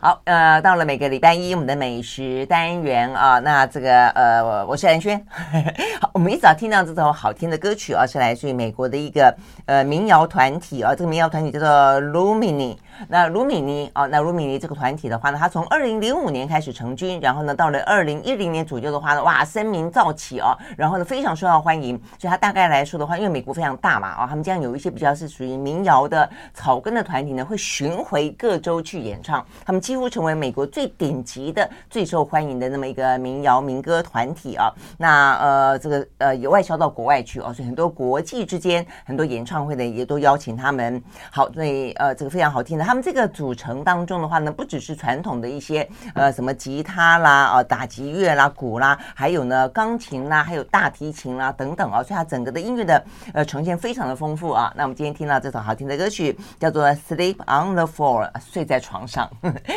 好，呃，到了每个礼拜一我们的美食单元啊，那这个呃，我是兰萱。好，我们一早听到这首好听的歌曲啊，是来自于美国的一个呃民谣团体啊，这个民谣团体叫做 Lumini。那卢米尼啊，那卢米尼这个团体的话呢，他从二零零五年开始成军，然后呢，到了二零一零年左右的话呢，哇，声名噪起哦，然后呢，非常受到欢迎。所以他大概来说的话，因为美国非常大嘛，啊，他们将有一些比较是属于民谣的草根的团体呢，会巡回各州去演唱，他们几乎成为美国最顶级的、最受欢迎的那么一个民谣民歌团体啊。那呃，这个呃，也外销到国外去哦，所以很多国际之间很多演唱会的也都邀请他们。好，所以呃，这个非常好听的。他们这个组成当中的话呢，不只是传统的一些呃什么吉他啦、呃打击乐啦、鼓啦，还有呢钢琴啦，还有大提琴啦等等啊，所以它整个的音乐的呃呈现非常的丰富啊。那我们今天听到这首好听的歌曲叫做《Sleep on the Floor》，睡在床上，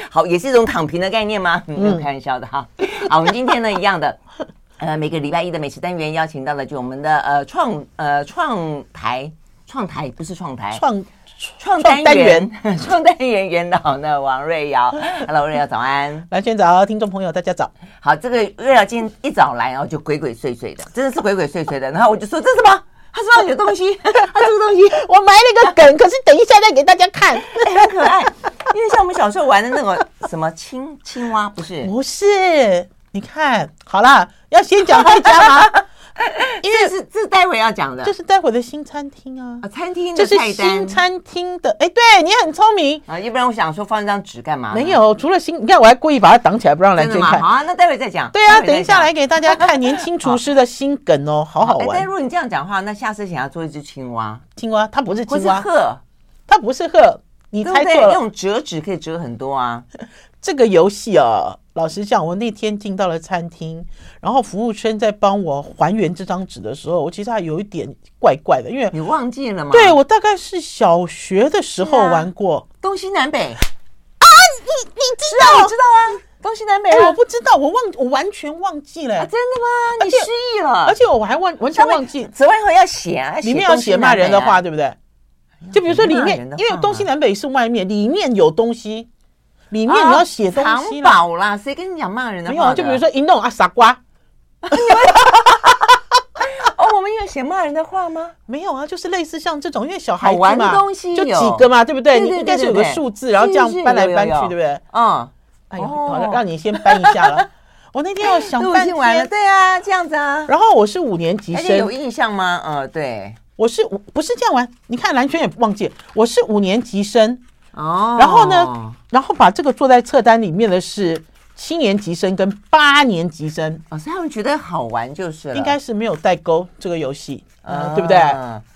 好，也是一种躺平的概念吗？没有开玩笑的哈。好，我们今天呢一样的，呃每个礼拜一的美食单元邀请到了就我们的呃创呃创台创台不是创台创。创单元，创单元 元导呢，王瑞瑶，Hello，瑞瑶早安，蓝萱早，听众朋友大家早。好，这个瑞瑶今天一早来，然后就鬼鬼祟祟的，真的是鬼鬼祟祟的。然后我就说这是什么？他说有东西，他这个东西，我埋了一个梗，可是等一下再给大家看，欸、很可爱。因为像我们小时候玩的那个什么青青蛙，不是？不是，你看好了，要先讲这家吗？因为是这是待会要讲的，这是待会的新餐厅啊，啊餐厅这是新餐厅的，哎，对你很聪明啊，要不然我想说放一张纸干嘛？没有，除了新，你看我还故意把它挡起来，不让兰萱看。好啊，那待会再讲。对啊，等一下来给大家 看年轻厨师的心梗哦，好好玩。但如果你这样讲的话，那下次想要做一只青蛙，青蛙它不是青蛙，鹤，它不是鹤，你猜错了。用折纸可以折很多啊。这个游戏啊，老实讲，我那天进到了餐厅，然后服务生在帮我还原这张纸的时候，我其实还有一点怪怪的，因为你忘记了吗？对，我大概是小学的时候玩过，啊、东西南北啊，你你知道？我知道啊，东西南北、我不知道，我忘，我完全忘记了、啊，真的吗？你失忆了？而且我还忘完全忘记，此外以后要写啊，里面要写骂人的话，对不对？就比如说里面，因为东西南北是外面，里面有东西。里面你要写东西藏宝啦，谁跟你讲骂人的话？没有，就比如说一弄啊，傻瓜。哦，我们有写骂人的话吗？没有啊，就是类似像这种，因为小孩子嘛，玩的东西就几个嘛，对不对？你应该是有个数字，然后这样搬来搬去，对不对？嗯。哎呦，好了，让你先搬一下了。我那天要想 半天，对啊，这样子啊。然后我是五年级生，有印象吗？嗯，对，我是五，不是这样玩。你看蓝轩也忘记，我是五年级生。哦，然后呢，然后把这个坐在册单里面的是七年级生跟八年级生，哦，所以他们觉得好玩就是，应该是没有代沟这个游戏，呃，对不对？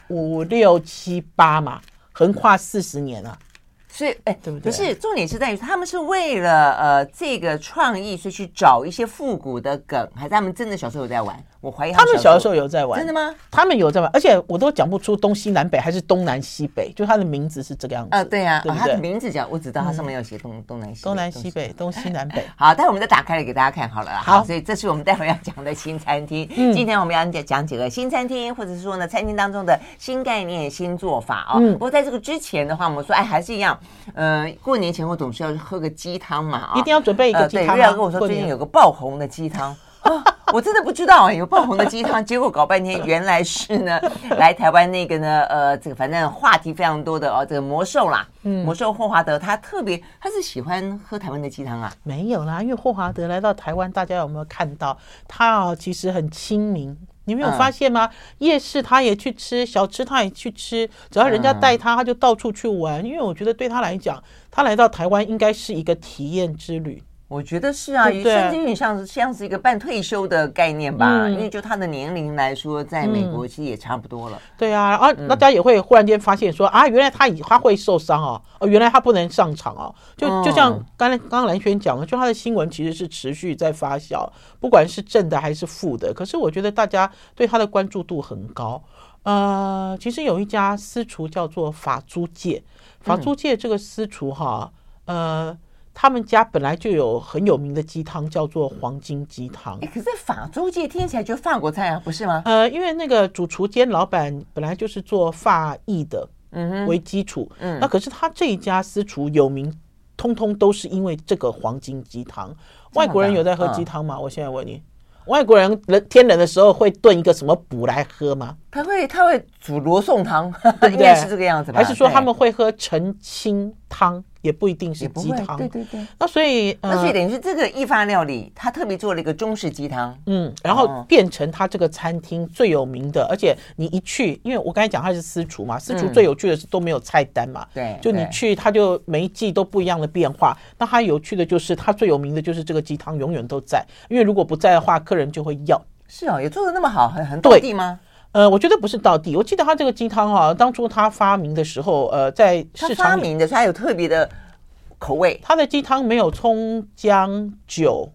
五六七八嘛，横跨四十年了。所以，哎，对不对？不是，重点是在于他们是为了呃这个创意，所以去找一些复古的梗，还是他们真的小时候有在玩？我怀疑他们，小的时候有在玩，真的吗？他们有在玩，而且我都讲不出东西南北还是东南西北，就它的名字是这个样子啊，对呀，对不对？它的名字叫我知道，它上面有写东东南西东南西北东西南北。好，待会我们再打开来给大家看好了啦。好，所以这是我们待会要讲的新餐厅。今天我们要讲讲几个新餐厅，或者是说呢，餐厅当中的新概念、新做法哦。不过在这个之前的话，我们说，哎，还是一样，呃。过年前我总是要喝个鸡汤嘛，啊，一定要准备一个鸡汤。对，瑞瑶跟我说最近有个爆红的鸡汤，啊，我真的不知道啊，有爆红的鸡汤，结果搞半天原来是呢，来台湾那个呢，呃，这个反正话题非常多的哦，这个魔兽啦，嗯，魔兽霍华德他特别他是喜欢喝台湾的鸡汤啊？没有啦，因为霍华德来到台湾，大家有没有看到他啊？其实很亲民。你没有发现吗？嗯、夜市他也去吃，小吃他也去吃，只要人家带他，他就到处去玩。嗯、因为我觉得对他来讲，他来到台湾应该是一个体验之旅。我觉得是啊，甚至有点像是像是一个半退休的概念吧。嗯、因为就他的年龄来说，在美国其实也差不多了。嗯、对啊，然后大家也会忽然间发现说、嗯、啊，原来他以他会受伤哦，哦，原来他不能上场哦。就就像刚才刚刚蓝轩讲的，就他的新闻其实是持续在发酵，不管是正的还是负的。可是我觉得大家对他的关注度很高。呃，其实有一家私厨叫做法租界，法租界这个私厨哈，呃。他们家本来就有很有名的鸡汤，叫做黄金鸡汤。可是法租界听起来就法国菜啊，不是吗？呃，因为那个主厨兼老板本来就是做法裔的，嗯哼，为基础。嗯，那可是他这一家私厨有名通通都是因为这个黄金鸡汤。外国人有在喝鸡汤吗？我现在问你。外国人冷天冷的时候会炖一个什么补来喝吗？他会他会煮罗宋汤，对不对？是这个样子吧？还是说他们会喝澄清汤？也不一定是鸡汤，对对对。那所以，呃、那所以等于是这个意法料理，他特别做了一个中式鸡汤，嗯，然后变成他这个餐厅最有名的，而且你一去，因为我刚才讲他是私厨嘛，私厨最有趣的是都没有菜单嘛，对、嗯，就你去他就每一季都不一样的变化。那他有趣的就是他最有名的就是这个鸡汤永远都在，因为如果不在的话，客人就会要。是哦，也做的那么好，很很对地吗？呃，我觉得不是道地。我记得他这个鸡汤哈，当初他发明的时候，呃，在市场发明的，他有特别的。口味，他的鸡汤没有葱姜酒，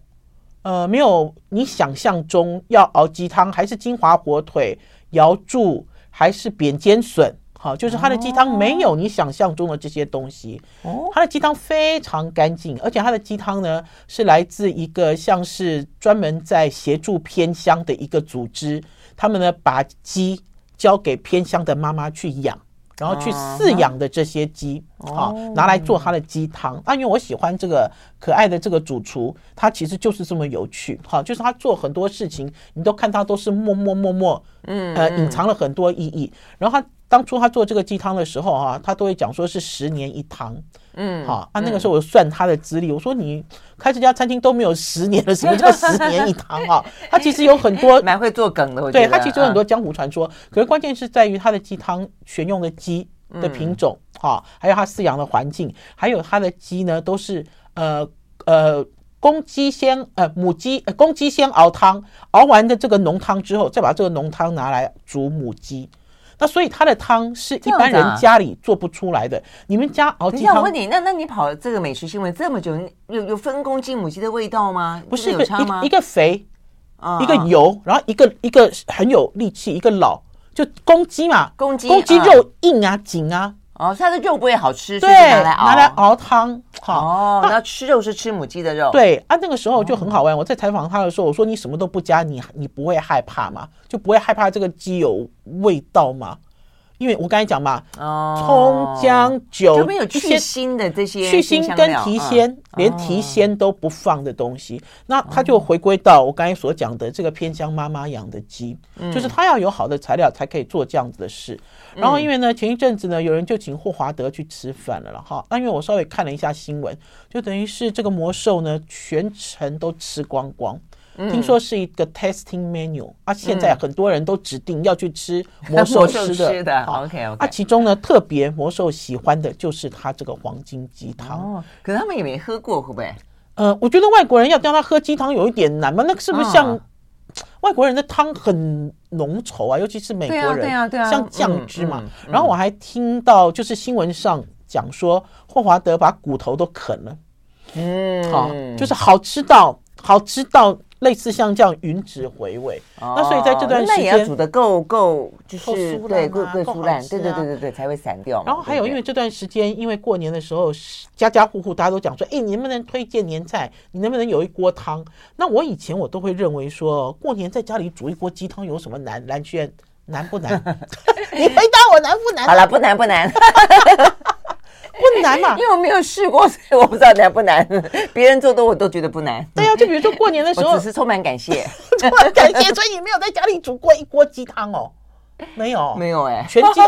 呃，没有你想象中要熬鸡汤，还是金华火腿、瑶柱，还是扁尖笋，好，就是他的鸡汤没有你想象中的这些东西。哦，他的鸡汤非常干净，而且他的鸡汤呢是来自一个像是专门在协助偏乡的一个组织，他们呢把鸡交给偏乡的妈妈去养。然后去饲养的这些鸡，啊拿来做他的鸡汤。啊，因为我喜欢这个可爱的这个主厨，他其实就是这么有趣，哈，就是他做很多事情，你都看他都是默默默默，嗯，呃，隐藏了很多意义。然后他当初他做这个鸡汤的时候，啊，他都会讲说是十年一汤。嗯，好啊，那个时候我算他的资历，我说你开这家餐厅都没有十年了，什么叫十年一汤啊？他其实有很多 蛮会做梗的，我觉得对他其实有很多江湖传说，嗯、可是关键是在于他的鸡汤选用的鸡的品种，哈、嗯，还有他饲养的环境，还有他的鸡呢，都是呃呃公鸡先呃母鸡呃公鸡先熬汤，熬完的这个浓汤之后，再把这个浓汤拿来煮母鸡。那所以它的汤是一般人家里做不出来的。啊、你们家熬鸡汤？我问你，那那你跑这个美食新闻这么久，有有分公鸡母鸡的味道吗？不是，有差吗？一个肥，一个油，然后一个一个很有力气，一个老，就公鸡嘛，公鸡公鸡肉硬啊紧啊。哦，它的肉不会好吃，对，拿来熬拿来熬汤。好，哦，那吃肉是吃母鸡的肉。对啊，那个时候就很好玩。我在采访他的时候，我说你什么都不加，你你不会害怕吗？就不会害怕这个鸡有味道吗？因为我刚才讲嘛，哦，葱姜酒有没有去腥的这些去腥跟提鲜，连提鲜都不放的东西，那他就回归到我刚才所讲的这个偏乡妈妈养的鸡，就是他要有好的材料才可以做这样子的事。然后因为呢，前一阵子呢，有人就请霍华德去吃饭了了哈，那因为我稍微看了一下新闻，就等于是这个魔兽呢全程都吃光光。听说是一个 testing menu 啊，现在很多人都指定要去吃 魔兽吃的。OK OK。啊，其中呢特别魔兽喜欢的就是它这个黄金鸡汤。哦，可是他们也没喝过，会不会？呃，我觉得外国人要叫他喝鸡汤有一点难嘛。那个是不是像外国人的汤很浓稠啊？尤其是美国人，对啊对啊，像酱汁嘛。然后我还听到就是新闻上讲说霍华德把骨头都啃了。嗯，好，就是好吃到好吃到。类似像这样吮指回味，哦、那所以在这段时间，那也要煮的够够，就是够对够够酥烂，对对对对对，才会散掉。然后还有，因为这段时间，因为过年的时候，家家户户大家都讲说，哎，你能不能推荐年菜？你能不能有一锅汤？那我以前我都会认为说，过年在家里煮一锅鸡汤有什么难？蓝轩难不难？你回答我难不难？好了，不难不难。不难嘛，因为我没有试过，所以我不知道难不难。别人做的我都觉得不难。对呀、啊，就比如说过年的时候，我只是充满感谢，充满感谢，所以你没有在家里煮过一锅鸡汤哦？没有，没有哎、欸，全鸡、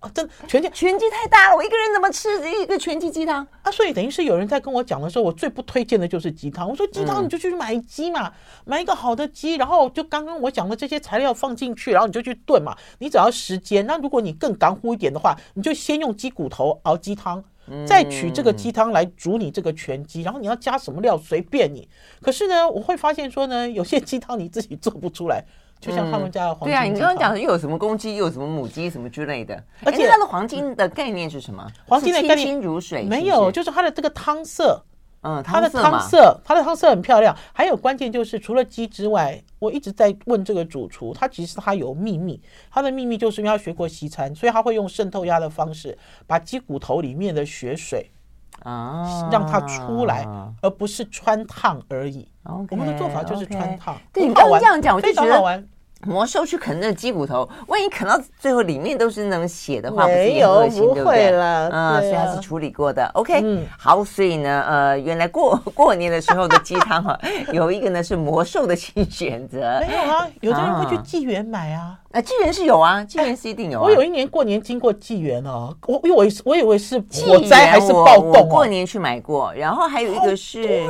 啊，真全鸡全鸡太大了，我一个人怎么吃一个全鸡鸡汤啊？所以等于是有人在跟我讲的时候，我最不推荐的就是鸡汤。我说鸡汤你就去买鸡嘛，嗯、买一个好的鸡，然后就刚刚我讲的这些材料放进去，然后你就去炖嘛。你只要时间，那如果你更干乎一点的话，你就先用鸡骨头熬鸡汤。再取这个鸡汤来煮你这个全鸡，然后你要加什么料随便你。可是呢，我会发现说呢，有些鸡汤你自己做不出来，就像他们家的黄。对啊，你刚刚讲的又有什么公鸡，又有什么母鸡，什么之类的。而且它的黄金的概念是什么？黄金的概念清清如水，没有，就是它的这个汤色。嗯，它的汤色，它的汤色很漂亮。还有关键就是，除了鸡之外，我一直在问这个主厨，他其实他有秘密。他的秘密就是因为他学过西餐，所以他会用渗透压的方式，把鸡骨头里面的血水啊让它出来，而不是穿烫而已。我们的做法就是穿烫。对，你刚刚这样讲，我就觉得魔兽去啃那个鸡骨头，万一啃到最后里面都是那种血的话，没有，不是不会了？嗯，所以它是处理过的。OK，嗯，好，所以呢，呃，原来过过年的时候的鸡汤哈，有一个呢是魔兽的新选择。没有啊，有的人会去纪元买啊。啊，纪元是有啊，纪元是一定有。我有一年过年经过纪元哦，我因为我我以为是火灾还是暴动，过年去买过。然后还有一个是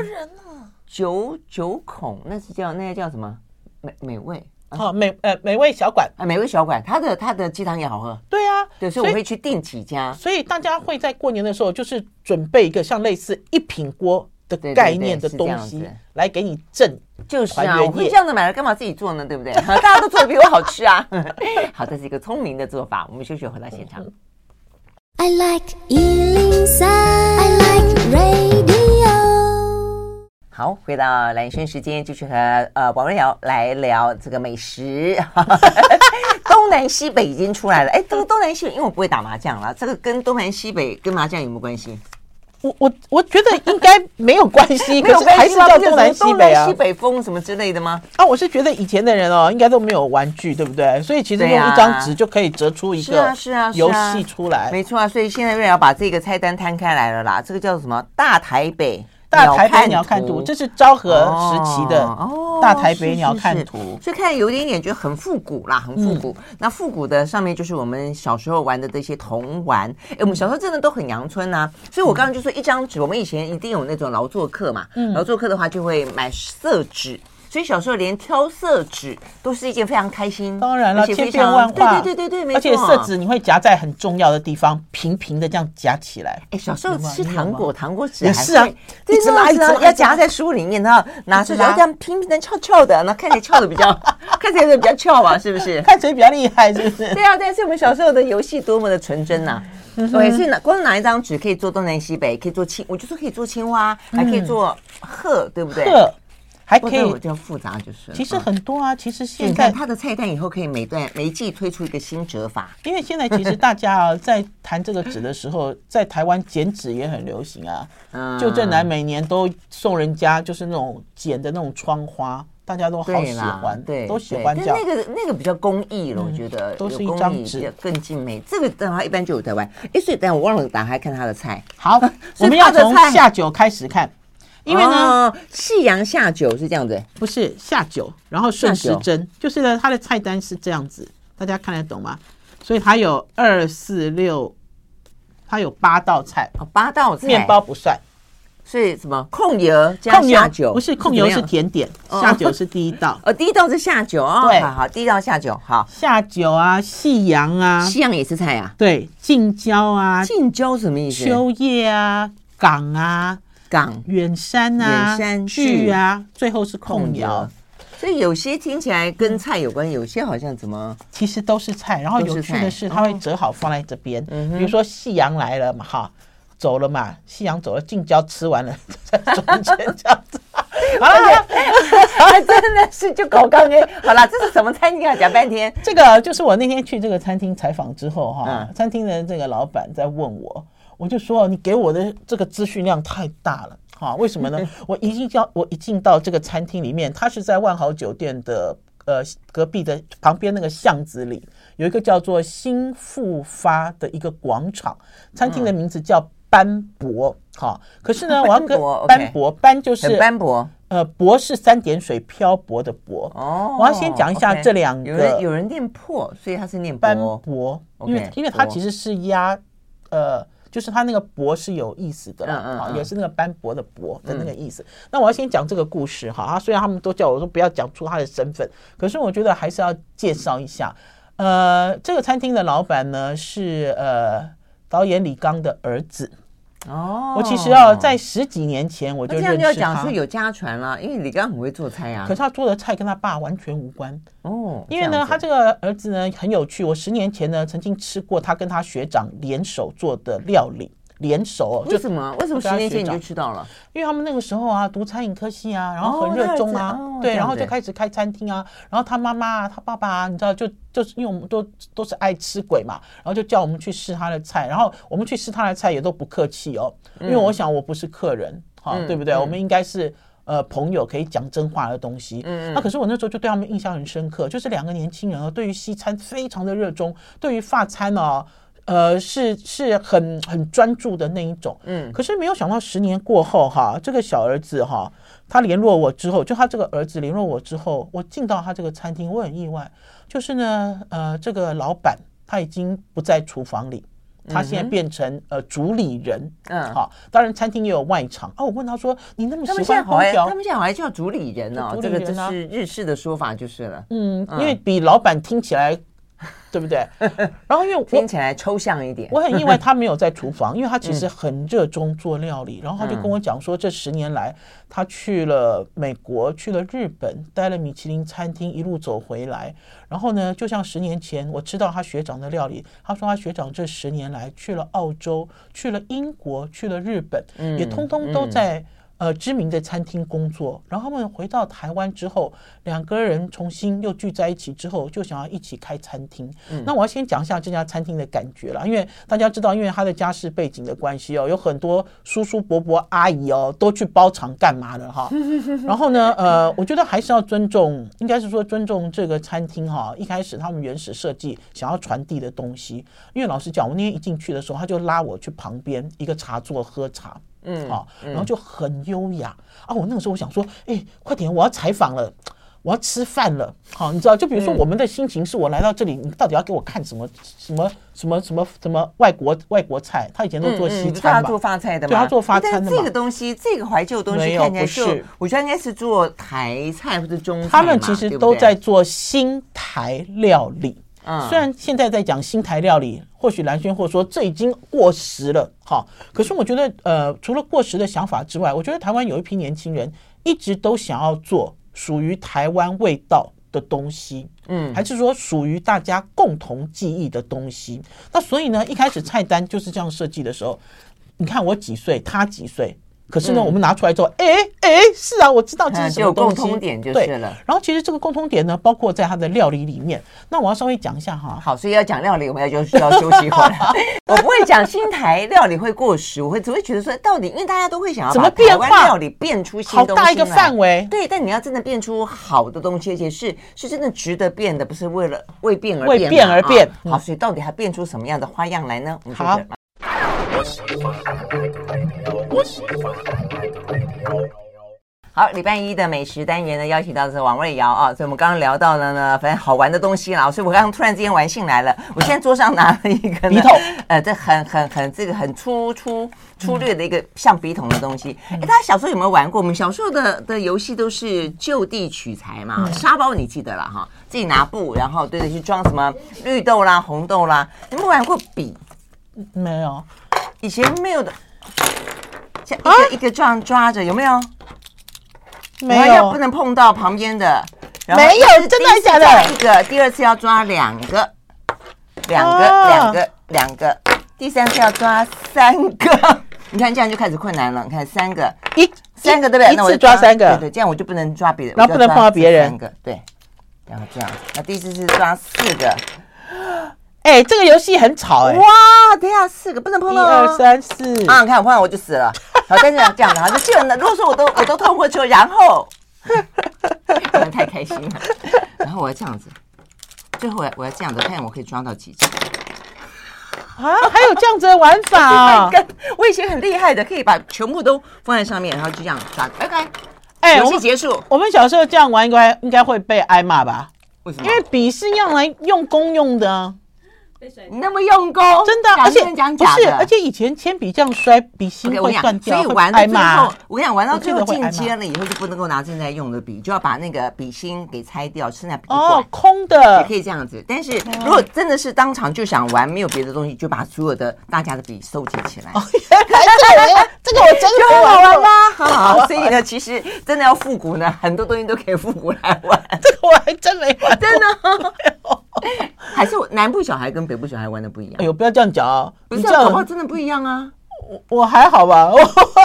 九九孔，那是叫那个叫什么？美美味。好美呃美味小馆啊，美味小馆，它的它的鸡汤也好喝。对啊，对，所以我会去订几家。所以大家会在过年的时候，就是准备一个像类似一品锅的概念的东西来给你赠。就是啊，我会这样子买了，干嘛自己做呢？对不对？大家都做的比我好吃啊。好，这是一个聪明的做法。我们休息回到现场。I like 103, I like radio. 好，回到蓝轩时间，继续和呃王瑞瑶来聊这个美食。东南西北已经出来了，哎，这个东南西北，因为我不会打麻将了，这个跟东南西北跟麻将有没有关系？我我我觉得应该没有关系，可是还是叫东南西北啊，西北风什么之类的吗？啊，我是觉得以前的人哦，应该都没有玩具，对不对？所以其实用一张纸就可以折出一个是啊游戏出来，没错啊。所以现在瑞瑶把这个菜单摊开来了啦，这个叫做什么？大台北。大台北鸟瞰图，这是昭和时期的大台北鸟瞰图，哦哦、所以看有一点点觉得很复古啦，很复古。嗯、那复古的上面就是我们小时候玩的这些童玩，哎，我们小时候真的都很阳春呐、啊。所以我刚刚就说一张纸，我们以前一定有那种劳作课嘛，嗯、劳作课的话就会买色纸。所以小时候连挑色纸都是一件非常开心，当然了，千变万化，对对对对对，而且色纸你会夹在很重要的地方，平平的这样夹起来。哎，小时候吃糖果，糖果纸也是啊，一直拿一直要夹在书里面，然后拿出来这样平平的翘翘的，那看起来翘的比较，看起来比较翘吧，是不是？看起来比较厉害，是不是？对啊，但是我们小时候的游戏多么的纯真呐！对，所以拿光拿一张纸可以做东南西北，可以做青，我就说可以做青蛙，还可以做鹤，对不对？鹤。还可以，比较复杂就是。其实很多啊，其实现在它的菜单以后可以每段每一季推出一个新折法。因为现在其实大家啊，在谈这个纸的时候，在台湾剪纸也很流行啊。嗯。旧振南每年都送人家就是那种剪的那种窗花，大家都好喜欢，对，都喜欢这样。那个那个比较工艺了，我觉得都是一张纸更精美。这个的话一般就有台湾。哎，所以等下我忘了打开看他的菜。好，我们要从下酒开始看。因为呢，夕阳下酒是这样子，不是下酒，然后顺时针，就是呢，它的菜单是这样子，大家看得懂吗？所以它有二四六，它有八道菜，哦，八道菜，面包不算，所以什么？控油加下酒，不是控油是甜点，下酒是第一道，哦，第一道是下酒哦，对，好，第一道下酒，好，下酒啊，夕阳啊，夕阳也是菜啊，对，近郊啊，近郊什么意思？秋叶啊，港啊。港远山啊，远山聚啊，最后是控窑，所以有些听起来跟菜有关，有些好像怎么其实都是菜。然后有趣的是，它会折好放在这边。比如说夕阳来了嘛，哈，走了嘛，夕阳走了，近郊吃完了，在中间这样子。啊，真的是就搞刚哎。好了，这是什么餐厅啊？讲半天，这个就是我那天去这个餐厅采访之后哈，餐厅的这个老板在问我。我就说，你给我的这个资讯量太大了，哈，为什么呢？我一进到我一进到这个餐厅里面，它是在万豪酒店的呃隔壁的旁边那个巷子里，有一个叫做新复发的一个广场，餐厅的名字叫斑驳，哈。可是呢，我要跟斑驳，斑就是斑驳，呃，驳是三点水漂泊的泊。哦，我要先讲一下这两个，有人有人念破，所以他是念斑驳，因为因为它其实是压，呃。就是他那个“博”是有意思的，啊，也是那个斑驳的“驳”的那个意思。那我要先讲这个故事哈，啊，虽然他们都叫我说不要讲出他的身份，可是我觉得还是要介绍一下。呃，这个餐厅的老板呢是呃导演李刚的儿子。哦，我其实要在十几年前我就认识他。这样就要讲是有家传了，因为李刚很会做菜呀。可是他做的菜跟他爸完全无关哦。因为呢，他这个儿子呢很有趣。我十年前呢曾经吃过他跟他学长联手做的料理。联手，为什么？为什么十年前你就知道了？因为他们那个时候啊，读餐饮科系啊，然后很热衷啊，对，然后就开始开餐厅啊。然后他妈妈啊，他爸爸啊，你知道，就就是因为我们都都是爱吃鬼嘛，然后就叫我们去试他的菜。然后我们去试他的菜也都不客气哦，因为我想我不是客人，哈，对不对？我们应该是。呃朋友可以讲真话的东西。嗯，那可是我那时候就对他们印象很深刻，就是两个年轻人啊，对于西餐非常的热衷，对于法餐呢，呃，是是很很专注的那一种。嗯，可是没有想到十年过后哈，这个小儿子哈，他联络我之后，就他这个儿子联络我之后，我进到他这个餐厅，我很意外，就是呢，呃，这个老板他已经不在厨房里。他现在变成呃主理人，嗯，好，当然餐厅也有外场。哦，我问他说：“你那么喜欢空调？”他们现在好像叫主理人哦，这个就是日式的说法就是了。嗯，因为比老板听起来。对不对？然后因为我听起来抽象一点，我很意外他没有在厨房，因为他其实很热衷做料理。然后他就跟我讲说，这十年来他去了美国，去了日本，待了米其林餐厅，一路走回来。然后呢，就像十年前我吃到他学长的料理，他说他学长这十年来去了澳洲，去了英国，去了日本，也通通都在。呃，知名的餐厅工作，然后他们回到台湾之后，两个人重新又聚在一起之后，就想要一起开餐厅。嗯，那我要先讲一下这家餐厅的感觉了，因为大家知道，因为他的家世背景的关系哦，有很多叔叔伯伯阿姨哦都去包场干嘛的哈。然后呢，呃，我觉得还是要尊重，应该是说尊重这个餐厅哈。一开始他们原始设计想要传递的东西，因为老实讲，我那天一进去的时候，他就拉我去旁边一个茶座喝茶。嗯，好，然后就很优雅啊！我那个时候我想说，哎，快点，我要采访了，我要吃饭了。好，你知道，就比如说我们的心情是我来到这里，你到底要给我看什么什么什么什么什么外国外国菜？他以前都做西餐嘛，他做法菜的嘛，对，他做法餐的嘛。这个东西，这个怀旧东西看起来就，我觉得应该是做台菜或者中菜。他们其实都在做新台料理。嗯，虽然现在在讲新台料理，或许蓝轩或说这已经过时了，哈。可是我觉得，呃，除了过时的想法之外，我觉得台湾有一批年轻人一直都想要做属于台湾味道的东西，嗯，还是说属于大家共同记忆的东西。那所以呢，一开始菜单就是这样设计的时候，你看我几岁，他几岁。可是呢，我们拿出来之后，哎哎，是啊，我知道这是什么东西。有共通点就是了。然后其实这个共通点呢，包括在它的料理里面。那我要稍微讲一下哈。好，所以要讲料理，我们要就需要休息一会儿。我不会讲新台料理会过时，我会只会觉得说，到底因为大家都会想要怎么变化料理变出新东西，好大一个范围。对，但你要真的变出好的东西，而且是是真的值得变的，不是为了为变而变。为变而变。好，所以到底还变出什么样的花样来呢？好。好，礼拜一的美食单元呢，邀请到的是王瑞瑶啊，所以我们刚刚聊到了呢，反正好玩的东西啦，所以我刚刚突然之间玩性来了，我现在桌上拿了 一个笔筒，呃，这很很很这个很粗粗粗略的一个像笔筒的东西。哎，大家小时候有没有玩过？我们小时候的的游戏都是就地取材嘛，沙包你记得了哈，自己拿布，然后对着去装什么绿豆啦、红豆啦，有没有玩过笔？没有。以前没有的，像一个、啊、一个这样抓着，有没有？没有，要不能碰到旁边的。没有，真的假的？一个，第二次要抓两个，两个，两个，两个，第三次要抓三个。你看这样就开始困难了。你看三个，一三个对不对？一次抓三个，对对，这样我就不能抓别人，然后不能碰到别人。三个，对，然后这样，那第四次抓四个。哎、欸，这个游戏很吵哎、欸！哇，等一下四个不能碰到，一二三四啊！你看我碰到我就死了。好，但是这样的，好，就基本的。如果说我都我都通过之后，然后不能太开心了。然后 我要这样子，最后我要我要这样子，看看我可以装到几只啊？还有这样子的玩法啊？我以前很厉害的，可以把全部都放在上面，然后就这样抓。OK，哎，游戏结束我。我们小时候这样玩，应该应该会被挨骂吧？为什么？因为笔是用来用功用的。你那么用功，真的，而且不是，而且以前铅笔这样摔，笔芯会断掉，所以玩到最后，我跟你讲，玩到最后进阶了以后就不能够拿正在用的笔，就要把那个笔芯给拆掉，剩下笔管哦，空的也可以这样子。但是如果真的是当场就想玩，没有别的东西，就把所有的大家的笔收集起来。这个我真的很好玩吗？好好，所以呢，其实真的要复古呢，很多东西都可以复古来玩。这个我还真没玩，真的。还是南部小孩跟北部小孩玩的不一样。哎呦，不要这样讲啊！不是，搞不好真的不一样啊。我我还好吧。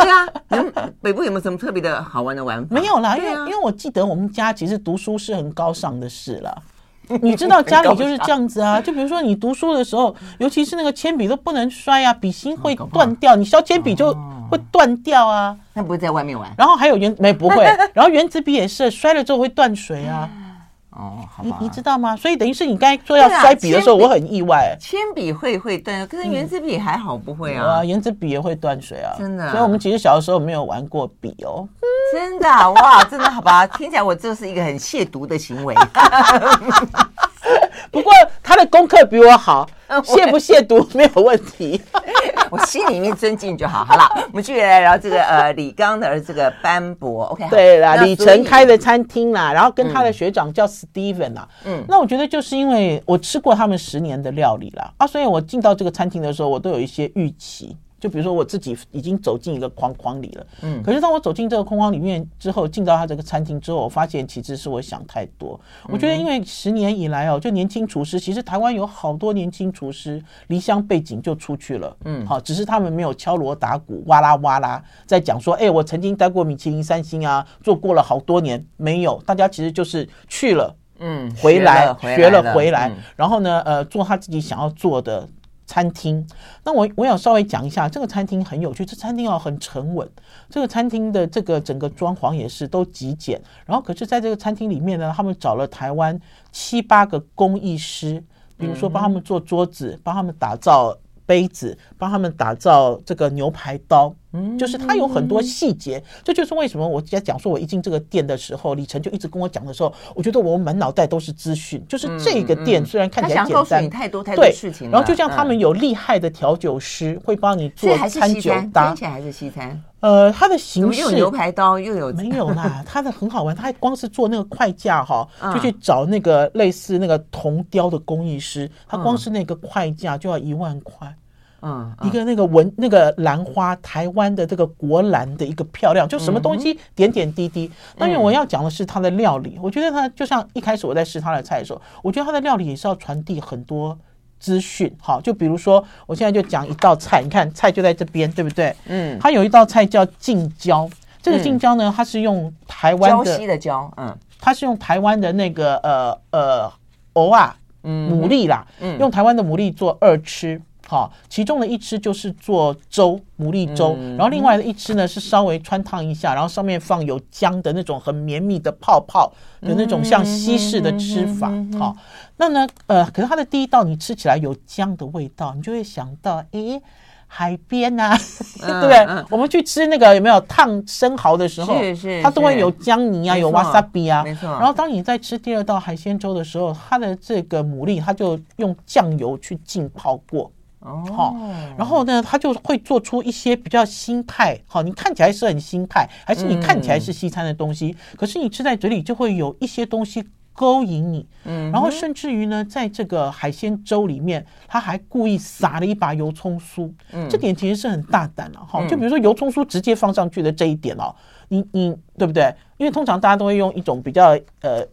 对啊，北部有没有什么特别的好玩的玩法？没有啦，因为因为我记得我们家其实读书是很高尚的事了。你知道家里就是这样子啊。就比如说你读书的时候，尤其是那个铅笔都不能摔啊，笔芯会断掉，你削铅笔就会断掉啊。那不会在外面玩？然后还有原没不会，然后原子笔也是摔了之后会断水啊。哦，好你你知道吗？所以等于是你刚才说要摔笔的时候，我很意外。铅笔会会断，可是圆珠笔还好不会啊。啊，原子笔也会断水啊，真的。所以我们其实小的时候没有玩过笔哦。真的哇，真的好吧？听起来我这是一个很亵渎的行为。不过他的功课比我好，亵不亵渎没有问题，我心里面尊敬就好。好了，我们继续来聊这个呃李刚的这个斑驳。OK，对啦，李晨开的餐厅啦，然后跟他的学长叫 Steven 啦。嗯，那我觉得就是因为我吃过他们十年的料理啦，啊，所以我进到这个餐厅的时候，我都有一些预期。就比如说我自己已经走进一个框框里了，嗯，可是当我走进这个框框里面之后，进到他这个餐厅之后，我发现其实是我想太多。我觉得因为十年以来哦，就年轻厨师，其实台湾有好多年轻厨师离乡背景就出去了，嗯，好，只是他们没有敲锣打鼓哇啦哇啦在讲说，哎，我曾经待过米其林三星啊，做过了好多年，没有，大家其实就是去了，嗯，回来学了。回来，然后呢，呃，做他自己想要做的。餐厅，那我我要稍微讲一下，这个餐厅很有趣。这餐厅哦很沉稳，这个餐厅的这个整个装潢也是都极简。然后可是在这个餐厅里面呢，他们找了台湾七八个工艺师，比如说帮他们做桌子，帮他们打造杯子，帮他们打造这个牛排刀。嗯就是它有很多细节，这就是为什么我在讲说，我一进这个店的时候，李晨就一直跟我讲的时候，我觉得我满脑袋都是资讯。就是这个店虽然看起来简单，太多太多事情。然后就像他们有厉害的调酒师会帮你做餐酒搭，听起来还是西餐。呃，它的形式又有牛排刀又有没有啦？它的很好玩，它还光是做那个筷架哈，就去找那个类似那个铜雕的工艺师，他光是那个筷架就要一万块。嗯，一个那个文那个兰花，台湾的这个国兰的一个漂亮，就什么东西点点滴滴。当然我要讲的是它的料理，我觉得它就像一开始我在试它的菜的时候，我觉得它的料理也是要传递很多资讯。好，就比如说我现在就讲一道菜，你看菜就在这边，对不对？嗯，它有一道菜叫近椒，这个近椒呢，它是用台湾的礁溪的礁，嗯，它是用台湾的那个呃呃藕啊，嗯，牡蛎啦，嗯，用台湾的牡蛎做二吃。好，其中的一只就是做粥，牡蛎粥，然后另外的一只呢是稍微穿烫一下，然后上面放有姜的那种很绵密的泡泡的那种像西式的吃法。好，那呢，呃，可是它的第一道你吃起来有姜的味道，你就会想到，诶，海边啊，对不对？我们去吃那个有没有烫生蚝的时候，它都会有姜泥啊，有瓦萨比啊。没错。然后当你在吃第二道海鲜粥的时候，它的这个牡蛎它就用酱油去浸泡过。哦，好，然后呢，他就会做出一些比较新派，好，你看起来是很新派，还是你看起来是西餐的东西，嗯、可是你吃在嘴里就会有一些东西勾引你，嗯，然后甚至于呢，在这个海鲜粥里面，他还故意撒了一把油葱酥，嗯，这点其实是很大胆了，哈，就比如说油葱酥直接放上去的这一点哦，你你对不对？因为通常大家都会用一种比较呃。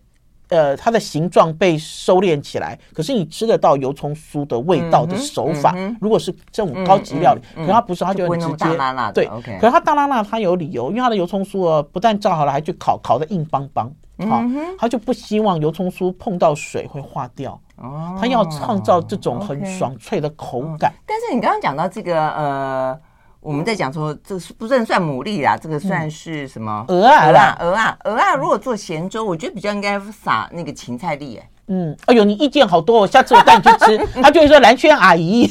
呃，它的形状被收敛起来，可是你吃得到油葱酥的味道的手法，嗯嗯、如果是这种高级料理，可是它不是，它就很直接，大辣辣对。可是它大辣辣，它有理由，因为它的油葱酥不但炸好了，还去烤，烤的硬邦邦，好、嗯，它就不希望油葱酥碰到水会化掉，哦，它要创造这种很爽脆的口感。但是你刚刚讲到这个，呃。我们在讲说，这是不能算牡蛎啦，这个算是什么？鹅啊，鹅啊，鹅啊，鹅啊！如果做咸粥，我觉得比较应该撒那个芹菜粒。哎，嗯，哎呦，你意见好多，哦下次我带你去吃。他就会说蓝圈阿姨，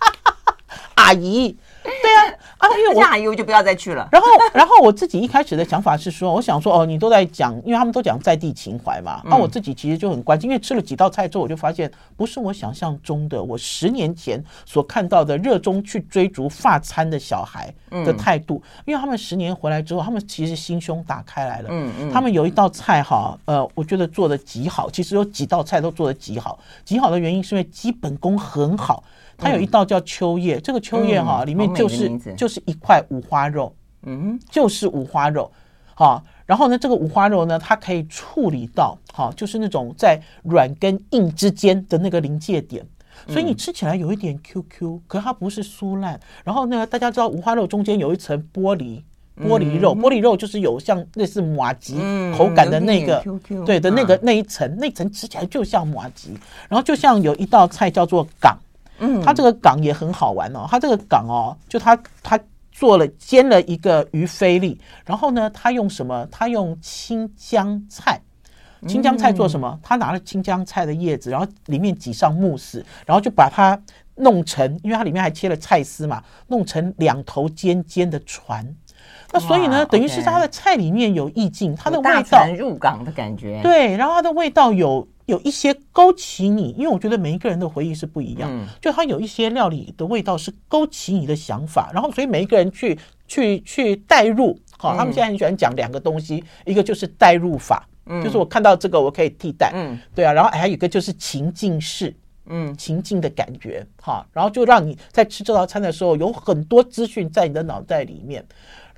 阿姨，对啊。啊，因为我阿姨就不要再去了。然后，然后我自己一开始的想法是说，我想说，哦，你都在讲，因为他们都讲在地情怀嘛。那、嗯啊、我自己其实就很关心，因为吃了几道菜之后，我就发现不是我想象中的，我十年前所看到的热衷去追逐发餐的小孩的态度。嗯、因为他们十年回来之后，他们其实心胸打开来了。嗯嗯。他们有一道菜哈，呃，我觉得做的极好。其实有几道菜都做的极好，极好的原因是因为基本功很好。它有一道叫秋叶，这个秋叶哈，里面就是就是一块五花肉，嗯，就是五花肉，好，然后呢，这个五花肉呢，它可以处理到，好，就是那种在软跟硬之间的那个临界点，所以你吃起来有一点 QQ，可是它不是酥烂。然后呢，大家知道五花肉中间有一层玻璃，玻璃肉，玻璃肉就是有像类似马吉口感的那个，对的那个那一层，那层吃起来就像马吉。然后就像有一道菜叫做港，嗯，它这个港也很好玩哦，它这个港哦，就它它做了煎了一个鱼菲力，然后呢，它用什么？它用青江菜，青江菜做什么？他拿了青江菜的叶子，然后里面挤上慕斯，然后就把它。弄成，因为它里面还切了菜丝嘛，弄成两头尖尖的船。那所以呢，等于是在它的菜里面有意境，它的味道入港的感觉。对，然后它的味道有有一些勾起你，因为我觉得每一个人的回忆是不一样，就它有一些料理的味道是勾起你的想法，然后所以每一个人去去去代入。好，他们现在很喜欢讲两个东西，一个就是代入法，就是我看到这个我可以替代，嗯，对啊，然后还有一个就是情境式。嗯，情境的感觉，哈，然后就让你在吃这道餐的时候有很多资讯在你的脑袋里面。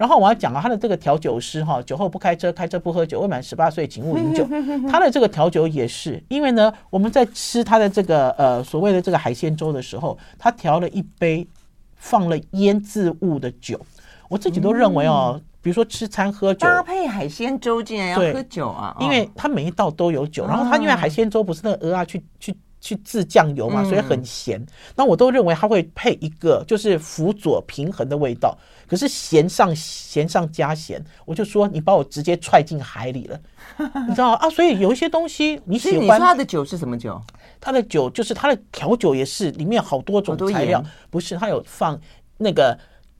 然后我要讲啊，他的这个调酒师哈，酒后不开车，开车不喝酒，未满十八岁请勿饮酒。他的这个调酒也是，因为呢，我们在吃他的这个呃所谓的这个海鲜粥的时候，他调了一杯放了腌制物的酒。我自己都认为哦，比如说吃餐喝酒搭配海鲜粥，竟然要喝酒啊？因为他每一道都有酒，然后他因为海鲜粥不是那个鹅啊去去。去制酱油嘛，所以很咸。那我都认为它会配一个就是辅佐平衡的味道。可是咸上咸上加咸，我就说你把我直接踹进海里了，你知道啊？所以有一些东西你喜欢。你说它的酒是什么酒？它的酒就是它的调酒也是里面好多种材料，不是它有放那个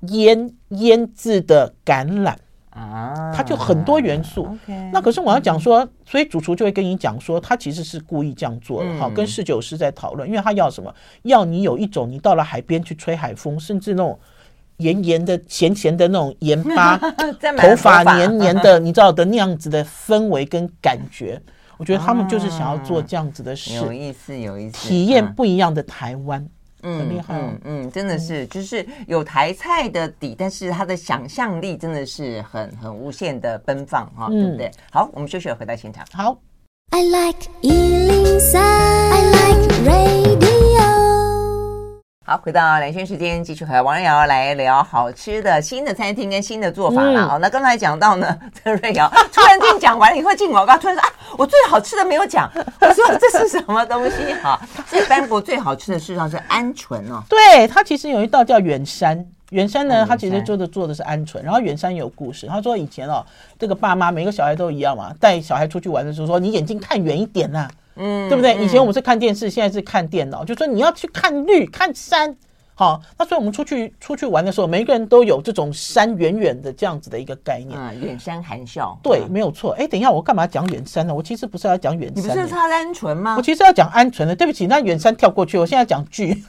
腌腌制的橄榄。啊，它就很多元素。Okay, 那可是我要讲说，所以主厨就会跟你讲说，他其实是故意这样做的。好，跟侍酒师在讨论，因为他要什么？要你有一种你到了海边去吹海风，甚至那种盐盐的、咸咸的那种盐巴，头发黏黏的，你知道的那样子的氛围跟感觉。我觉得他们就是想要做这样子的事，有意思，有意思，体验不一样的台湾。嗯，很厉害，嗯嗯，真的是，就是有台菜的底，但是他的想象力真的是很很无限的奔放哈，对不对？好，我们休息了，回到现场。好。I like 103, I like radio 好，回到兰萱时间，继续和王瑞瑶来聊好吃的新的餐厅跟新的做法了。好，那刚才讲到呢，这瑞瑶突然间讲完了以后进广告，突然说啊，我最好吃的没有讲。我说这是什么东西？哈，这班博最好吃的事实上是鹌鹑哦。对，它其实有一道叫远山，远山呢，它其实做的做的是鹌鹑。然后远山有故事，他说以前哦，这个爸妈每个小孩都一样嘛，带小孩出去玩的时候说，你眼睛看远一点呐。嗯，对不对？以前我们是看电视，现在是看电脑。就说你要去看绿，看山，好。那所以我们出去出去玩的时候，每一个人都有这种山远远的这样子的一个概念。啊，远山含笑。对，没有错。哎，等一下，我干嘛讲远山呢？我其实不是要讲远山。你不是他鹌鹑吗？我其实要讲鹌鹑的。对不起，那远山跳过去。我现在讲剧。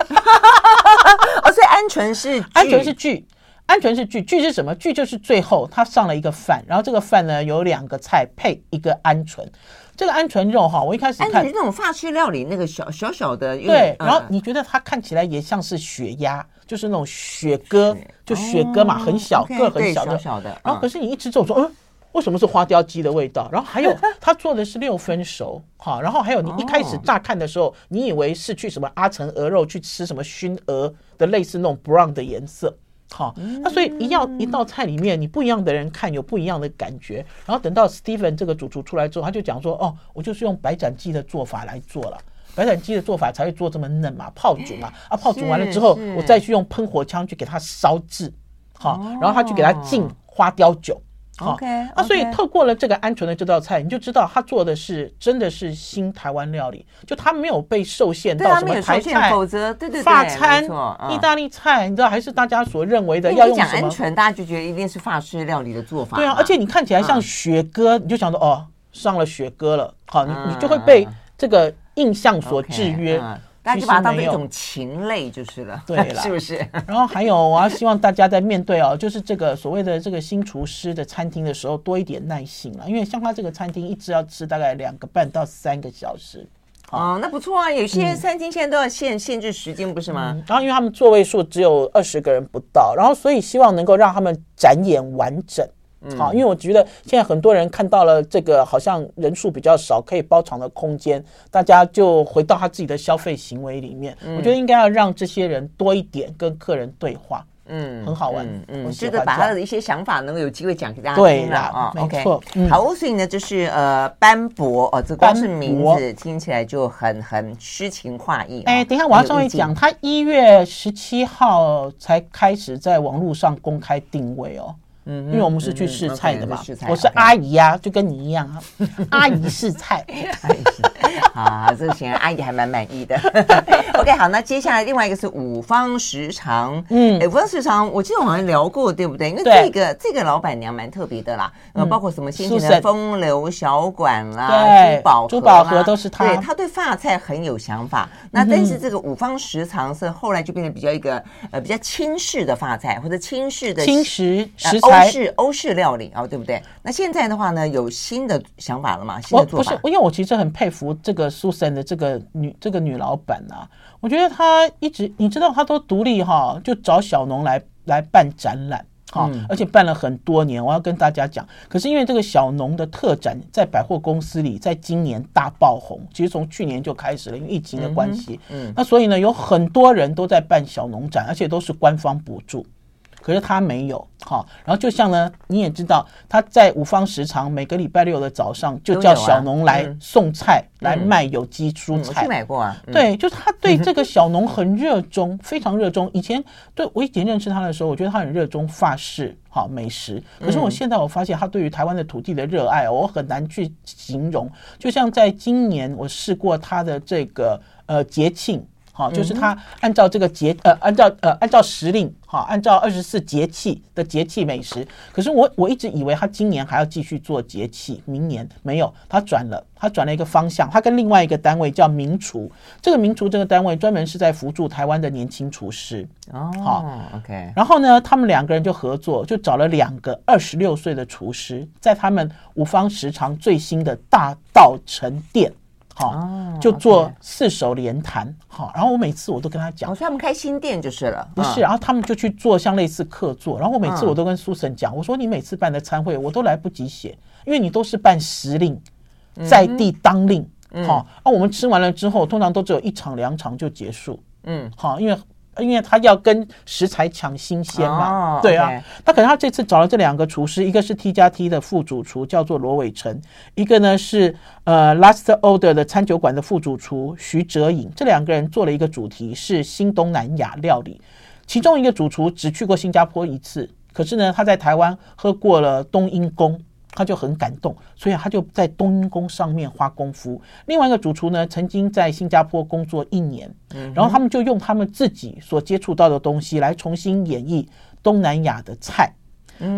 哦，所以鹌鹑是鹌鹑是剧，鹌鹑是剧，剧是什么？剧就是最后他上了一个饭，然后这个饭呢有两个菜配一个鹌鹑。这个鹌鹑肉哈，我一开始看那种法式料理，那个小小小的，对，然后你觉得它看起来也像是雪鸭，就是那种雪鸽，就雪鸽嘛，很小个很小的，小的。然后可是你一吃之后说，嗯，为什么是花雕鸡的味道？然后还有 它做的是六分熟，哈，然后还有你一开始乍看的时候，你以为是去什么阿城鹅肉去吃什么熏鹅的类似那种 brown 的颜色。好，那所以一样一道菜里面，你不一样的人看有不一样的感觉。然后等到 Steven 这个主厨出来之后，他就讲说：“哦，我就是用白斩鸡的做法来做了，白斩鸡的做法才会做这么嫩嘛，泡煮嘛。啊，泡煮完了之后，我再去用喷火枪去给它烧制，好，然后他去给它浸花雕酒。” OK，啊，所以透过了这个鹌鹑的这道菜，你就知道他做的是真的是新台湾料理，就他没有被受限到什么台菜，否则对对对法餐、意大利菜，你知道还是大家所认为的要用什么？鹌鹑，大家就觉得一定是法式料理的做法。对啊，而且你看起来像雪哥，你就想说哦，上了雪哥了，好，你你就会被这个印象所制约。大家就把它当成一种禽类就是了，对 了，是不是？然后还有，我要希望大家在面对哦，就是这个所谓的这个新厨师的餐厅的时候，多一点耐心了，因为像他这个餐厅一直要吃大概两个半到三个小时。哦，那不错啊，有些餐厅现在都要限限制时间，不是吗？嗯，然后因为他们座位数只有二十个人不到，然后所以希望能够让他们展演完整。好，因为我觉得现在很多人看到了这个好像人数比较少，可以包场的空间，大家就回到他自己的消费行为里面。我觉得应该要让这些人多一点跟客人对话。嗯，很好玩，嗯，我觉得把他的一些想法能够有机会讲给大家听了啊。OK，，好，所以呢，就是呃，斑驳哦，这光是名字听起来就很很诗情画意。哎，等一下我要稍微讲，他一月十七号才开始在网络上公开定位哦。嗯，因为我们是去试菜的嘛，我是阿姨啊，就跟你一样啊，阿姨试菜，阿姨试，好，这个显然阿姨还蛮满意的。OK，好，那接下来另外一个是五方食长，嗯，五方食长，我记得我好像聊过，对不对？因为这个这个老板娘蛮特别的啦，呃，包括什么先前的风流小馆啦，珠宝珠宝盒都是她，对，她对发菜很有想法。那但是这个五方食长是后来就变得比较一个呃比较轻式的发菜或者轻式的轻食食材。欧式欧式料理啊，对不对？那现在的话呢，有新的想法了吗？新的做法？不是，因为我其实很佩服这个 Susan 的这个女这个女老板啊。我觉得她一直，你知道，她都独立哈，就找小农来来办展览哈，嗯、而且办了很多年。我要跟大家讲，可是因为这个小农的特展在百货公司里，在今年大爆红，其实从去年就开始了，因为疫情的关系。嗯，嗯，那所以呢，有很多人都在办小农展，而且都是官方补助。可是他没有哈，然后就像呢，你也知道他在五方食长每个礼拜六的早上就叫小农来送菜，来卖有机蔬菜。我去买过啊。对，就是他对 这个小农很热衷，非常热衷。以前对我以前认识他的时候，我觉得他很热衷法式好美食。可是我现在我发现他对于台湾的土地的热爱，我很难去形容。就像在今年我试过他的这个呃节庆。好，就是他按照这个节呃，按照呃，按照时令，哈，按照二十四节气的节气美食。可是我我一直以为他今年还要继续做节气，明年没有，他转了，他转了一个方向。他跟另外一个单位叫名厨，这个名厨这个单位专门是在辅助台湾的年轻厨师。哦，好，OK。然后呢，他们两个人就合作，就找了两个二十六岁的厨师，在他们五方食长最新的大道城店。好，就做四手联弹。好，然后我每次我都跟他讲，我说他们开新店就是了，不是，然后他们就去做像类似客座，然后我每次我都跟苏神讲，我说你每次办的餐会我都来不及写，因为你都是办时令，在地当令，好，那我们吃完了之后，通常都只有一场两场就结束，嗯，好，因为。因为他要跟食材抢新鲜嘛，对啊，他可能他这次找了这两个厨师，一个是 T 加 T 的副主厨，叫做罗伟成，一个呢是呃 Last Order 的餐酒馆的副主厨徐哲颖，这两个人做了一个主题是新东南亚料理，其中一个主厨只去过新加坡一次，可是呢他在台湾喝过了冬阴功。他就很感动，所以他就在冬阴功上面花功夫。另外一个主厨呢，曾经在新加坡工作一年，然后他们就用他们自己所接触到的东西来重新演绎东南亚的菜，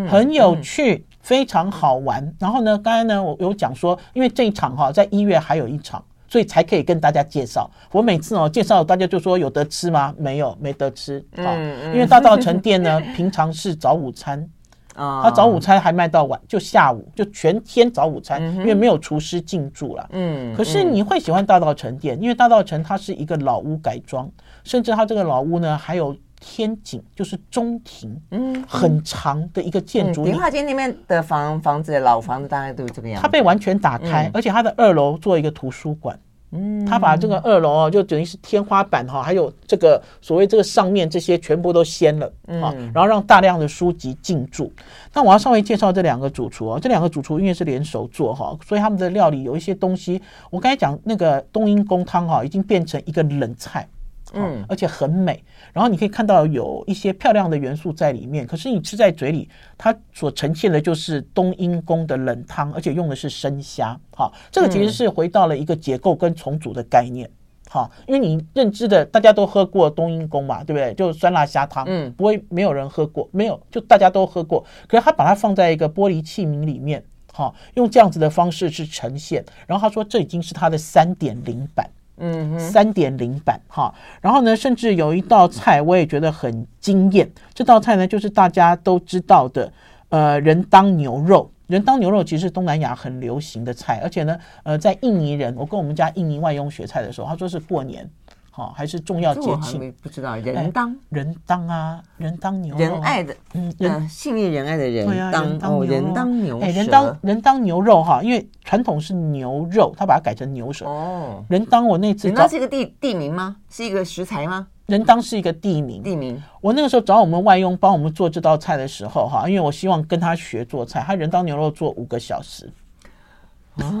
很有趣，非常好玩。然后呢，刚才呢，我有讲说，因为这一场哈，在一月还有一场，所以才可以跟大家介绍。我每次哦介绍，大家就说有得吃吗？没有，没得吃。好，因为大道城店呢，平常是早午餐。啊，他早午餐还卖到晚，就下午就全天早午餐，因为没有厨师进驻了。嗯，可是你会喜欢大道城店，因为大道城它是一个老屋改装，甚至它这个老屋呢还有天井，就是中庭，嗯，很长的一个建筑。迪化街那边的房房子，老房子大概都是这个样子。它被完全打开，而且它的二楼做一个图书馆。嗯，他把这个二楼哦，就等于是天花板哈，还有这个所谓这个上面这些全部都掀了啊，然后让大量的书籍进驻。那我要稍微介绍这两个主厨哦，这两个主厨因为是联手做哈，所以他们的料理有一些东西，我刚才讲那个冬阴功汤哈，已经变成一个冷菜。嗯，而且很美，然后你可以看到有一些漂亮的元素在里面。可是你吃在嘴里，它所呈现的就是冬阴功的冷汤，而且用的是生虾。哈，这个其实是回到了一个结构跟重组的概念。哈，因为你认知的大家都喝过冬阴功嘛，对不对？就酸辣虾汤，嗯，不会没有人喝过，没有，就大家都喝过。可是他把它放在一个玻璃器皿里面，好，用这样子的方式去呈现。然后他说这已经是他的三点零版。嗯，三点零版哈，然后呢，甚至有一道菜我也觉得很惊艳。这道菜呢，就是大家都知道的，呃，人当牛肉。人当牛肉其实是东南亚很流行的菜，而且呢，呃，在印尼人，我跟我们家印尼外佣学菜的时候，他说是过年。好，还是重要节庆？不知道人当人当啊，人当牛仁爱的，嗯，人信义仁爱的人当哦，人当牛哎，人当人当牛肉哈，因为传统是牛肉，他把它改成牛舌哦。人当我那次，人当是一个地地名吗？是一个食材吗？人当是一个地名，地名。我那个时候找我们外佣帮我们做这道菜的时候，哈，因为我希望跟他学做菜，他人当牛肉做五个小时。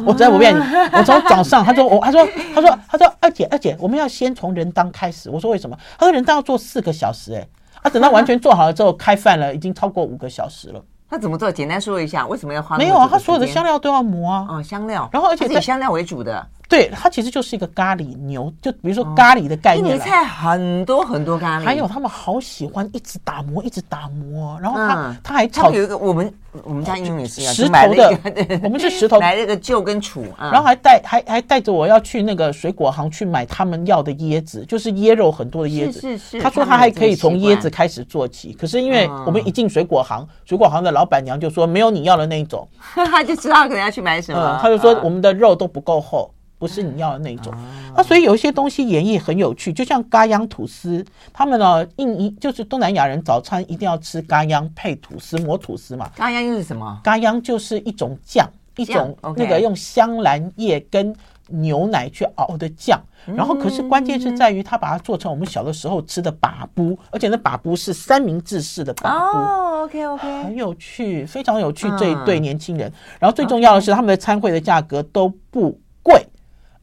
我真的不骗你，我从早上，他说我，他说，他说，他说，二姐，二姐，我们要先从人当开始。我说为什么？他说人当要做四个小时，哎，他，等到完全做好了之后，开饭了，已经超过五个小时了。他怎么做？简单说一下，为什么要花？没有啊，他所有的香料都要磨啊。哦，香料，然后而且以香料为主的。对，它其实就是一个咖喱牛，就比如说咖喱的概念。印尼菜很多很多咖喱，还有他们好喜欢一直打磨，一直打磨，然后他他还炒有一个我们我们家英语也是石头的，我们是石头 来了个旧跟杵，然后还带还还带着我要去那个水果行去买他们要的椰子，就是椰肉很多的椰子。是是是，他说他还可以从椰子开始做起，可是因为我们一进水果行，水果行的老板娘就说没有你要的那一种，他就知道可能要去买什么，他就说我们的肉都不够厚。不是你要的那种，那、啊、所以有一些东西演绎很有趣，就像咖央吐司，他们呢，印尼就是东南亚人早餐一定要吃咖央配吐司，抹吐司嘛。咖央又是什么？咖央就是一种酱，一种那个用香兰叶跟牛奶去熬的酱。然后可是关键是在于它把它做成我们小的时候吃的把布，而且那把布是三明治式的把布。哦，OK OK，很有趣，非常有趣这一对年轻人。然后最重要的是他们的餐会的价格都不贵。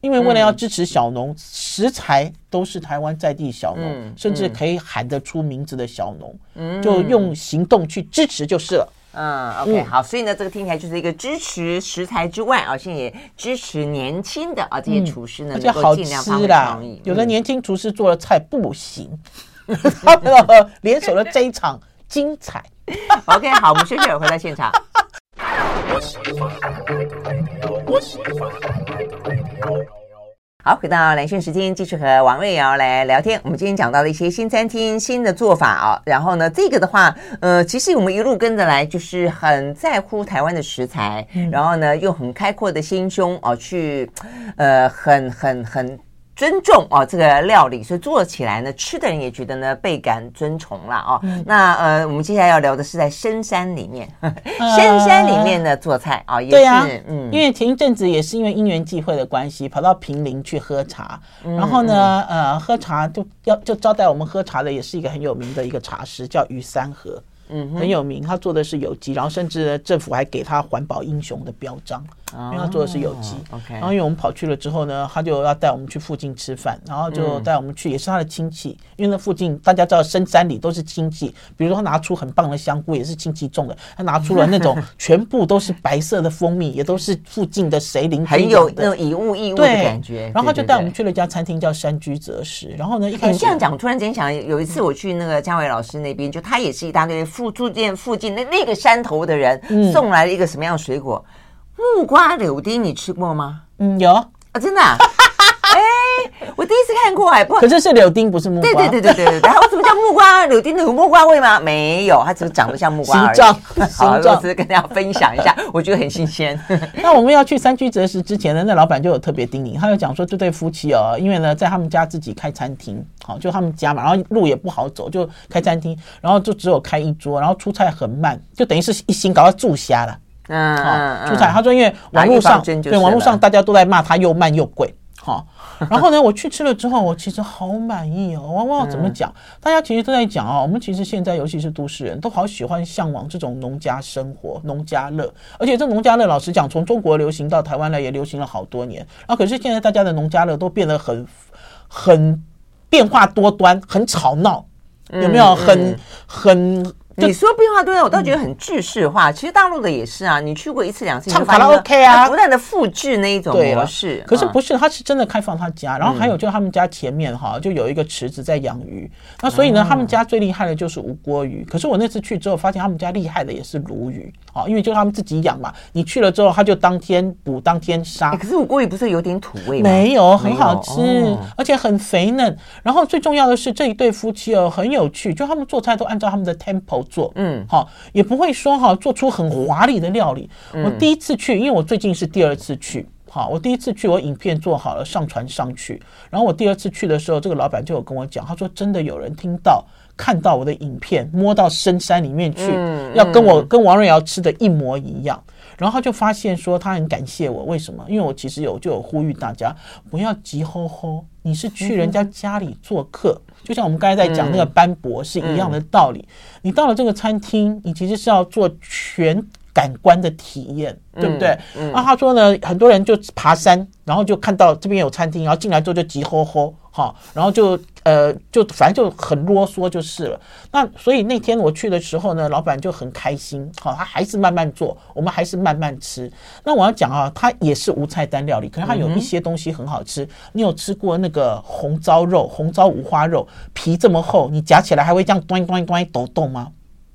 因为为了要支持小农，嗯、食材都是台湾在地小农，嗯、甚至可以喊得出名字的小农，嗯、就用行动去支持就是了。嗯，OK，嗯好，所以呢，这个听起来就是一个支持食材之外啊，现在也支持年轻的啊这些厨师呢，而且好吃啦。有的年轻厨师做的菜不行，嗯、他们联手了这一场精彩。OK，好，我们休息会回到现场。好，回到蓝讯时间，继续和王瑞瑶来聊天。我们今天讲到了一些新餐厅、新的做法啊。然后呢，这个的话，呃，其实我们一路跟着来，就是很在乎台湾的食材，嗯、然后呢，用很开阔的心胸啊，去，呃，很很很。尊重哦，这个料理，所以做起来呢，吃的人也觉得呢倍感尊崇了哦。嗯、那呃，我们接下来要聊的是在深山里面，呃、深山里面的做菜啊，也是对啊，嗯，因为前一阵子也是因为因缘际会的关系，跑到平林去喝茶，嗯、然后呢，呃，喝茶就要就招待我们喝茶的也是一个很有名的一个茶师，叫于三和，嗯哼，很有名，他做的是有机，然后甚至政府还给他环保英雄的标章。因为他做的是有机，OK。然后因为我们跑去了之后呢，他就要带我们去附近吃饭，然后就带我们去，也是他的亲戚。因为那附近大家知道深山里都是亲戚，比如说他拿出很棒的香菇，也是亲戚种的；他拿出了那种 全部都是白色的蜂蜜，也都是附近的谁邻居，很有那种以物易物的感觉。然后他就带我们去了一家餐厅，叫山居择食。然后呢，一开始你这样讲，我突然间想，有一次我去那个嘉伟老师那边，就他也是一大堆附住店附近那那个山头的人送来了一个什么样的水果？木瓜柳丁，你吃过吗？嗯，有啊，真的。啊 哎，我第一次看过哎，不，可是是柳丁，不是木瓜。对对对对对对。然后怎么叫木瓜柳丁？有木瓜味吗？没有，它只是长得像木瓜而已。形状，形状，只是跟大家分享一下，我觉得很新鲜。那我们要去山居择食之前呢，那老板就有特别叮咛，他就讲说，这对夫妻哦，因为呢，在他们家自己开餐厅，好，就他们家嘛，然后路也不好走，就开餐厅，然后就只有开一桌，然后出菜很慢，就等于是一心搞到住瞎了。嗯，好，出彩。他说，因为网络上对网络上大家都在骂他又慢又贵，好。然后呢，我去吃了之后，我其实好满意哦。我我怎么讲？大家其实都在讲哦，我们其实现在尤其是都市人都好喜欢向往这种农家生活、农家乐。而且这农家乐，老实讲，从中国流行到台湾来也流行了好多年。然后可是现在大家的农家乐都变得很很变化多端，很吵闹，有没有？很很。你说变化多样，我倒觉得很句式化。其实大陆的也是啊，你去过一次两次，唱卡拉 OK 啊，不断的复制那一种模式。可是不是，他是真的开放他家，然后还有就他们家前面哈，就有一个池子在养鱼。那所以呢，他们家最厉害的就是吴锅鱼。可是我那次去之后，发现他们家厉害的也是鲈鱼啊，因为就他们自己养嘛。你去了之后，他就当天捕当天杀。可是吴锅鱼不是有点土味吗？没有，很好吃，而且很肥嫩。然后最重要的是这一对夫妻哦，很有趣，就他们做菜都按照他们的 tempo 做，嗯，好。也不会说哈，做出很华丽的料理。我第一次去，因为我最近是第二次去，好，我第一次去，我影片做好了，上传上去。然后我第二次去的时候，这个老板就有跟我讲，他说真的有人听到、看到我的影片，摸到深山里面去，要跟我跟王瑞瑶吃的一模一样。然后他就发现说他很感谢我，为什么？因为我其实有就有呼吁大家不要急吼吼，你是去人家家里做客，就像我们刚才在讲那个斑驳是一样的道理。你到了这个餐厅，你其实是要做全。感官的体验，对不对？嗯嗯、啊，他说呢，很多人就爬山，然后就看到这边有餐厅，然后进来之后就急吼吼，哈，然后就呃，就反正就很啰嗦就是了。那所以那天我去的时候呢，老板就很开心，好，他还是慢慢做，我们还是慢慢吃。那我要讲啊，它也是无菜单料理，可是它有一些东西很好吃。嗯、你有吃过那个红糟肉、红糟五花肉，皮这么厚，你夹起来还会这样端端端抖动吗？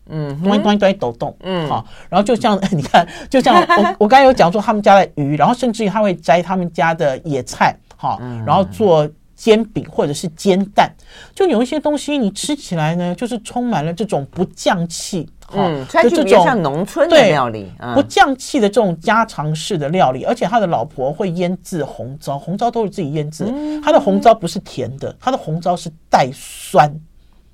嗯，端端端抖动，嗯，好，然后就像 你看，就像我 我刚才有讲说他们家的鱼，然后甚至于他会摘他们家的野菜，好，然后做煎饼或者是煎蛋，就有一些东西你吃起来呢，就是充满了这种不降气，嗯，就这种像农村的料理，不降气的这种家常式的料理，而且他的老婆会腌制红糟，红糟都是自己腌制，他的红糟不是甜的，他的红糟是带酸。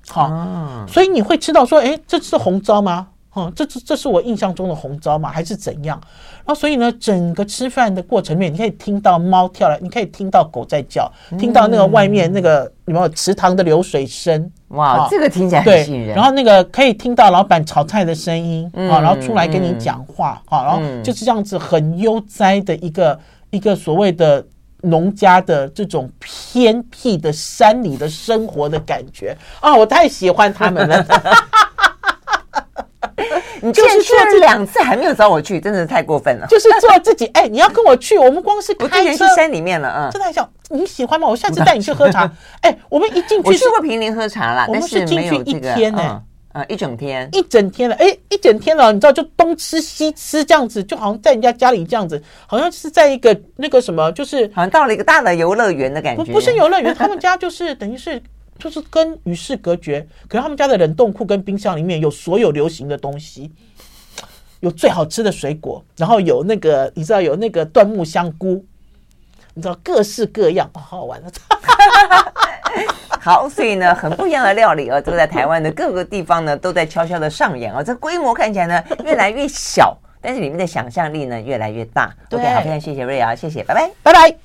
好，所以你会知道说，哎，这是红糟吗？哦，这这这是我印象中的红糟吗？还是怎样？然后所以呢，整个吃饭的过程里面，你可以听到猫跳来，你可以听到狗在叫，听到那个外面那个有没有池塘的流水声？哇，这个听起来很吸引人。然后那个可以听到老板炒菜的声音啊，然后出来跟你讲话啊，然后就是这样子很悠哉的一个一个所谓的。农家的这种偏僻的山里的生活的感觉啊，我太喜欢他们了。你就是去了两次还没有找我去，真的是太过分了。就是做自己，哎，你要跟我去，我们光是开车去山里面了，嗯，真的很想你喜欢吗？我下次带你去喝茶。哎，我们一进去，是去过坪林喝茶啦，我们是进去一天呢。啊，一整天，一整天了，哎，一整天了，你知道，就东吃西吃这样子，就好像在人家家里这样子，好像是在一个那个什么，就是好像到了一个大的游乐园的感觉。不，不是游乐园，他们家就是等于是就是跟与世隔绝。可是他们家的冷冻库跟冰箱里面有所有流行的东西，有最好吃的水果，然后有那个你知道有那个椴木香菇，你知道各式各样，好好玩的。好，所以呢，很不一样的料理哦，都在台湾的各个地方呢，都在悄悄的上演哦。这规模看起来呢，越来越小，但是里面的想象力呢，越来越大。OK，好，非常谢谢瑞瑶，谢谢，拜拜，拜拜。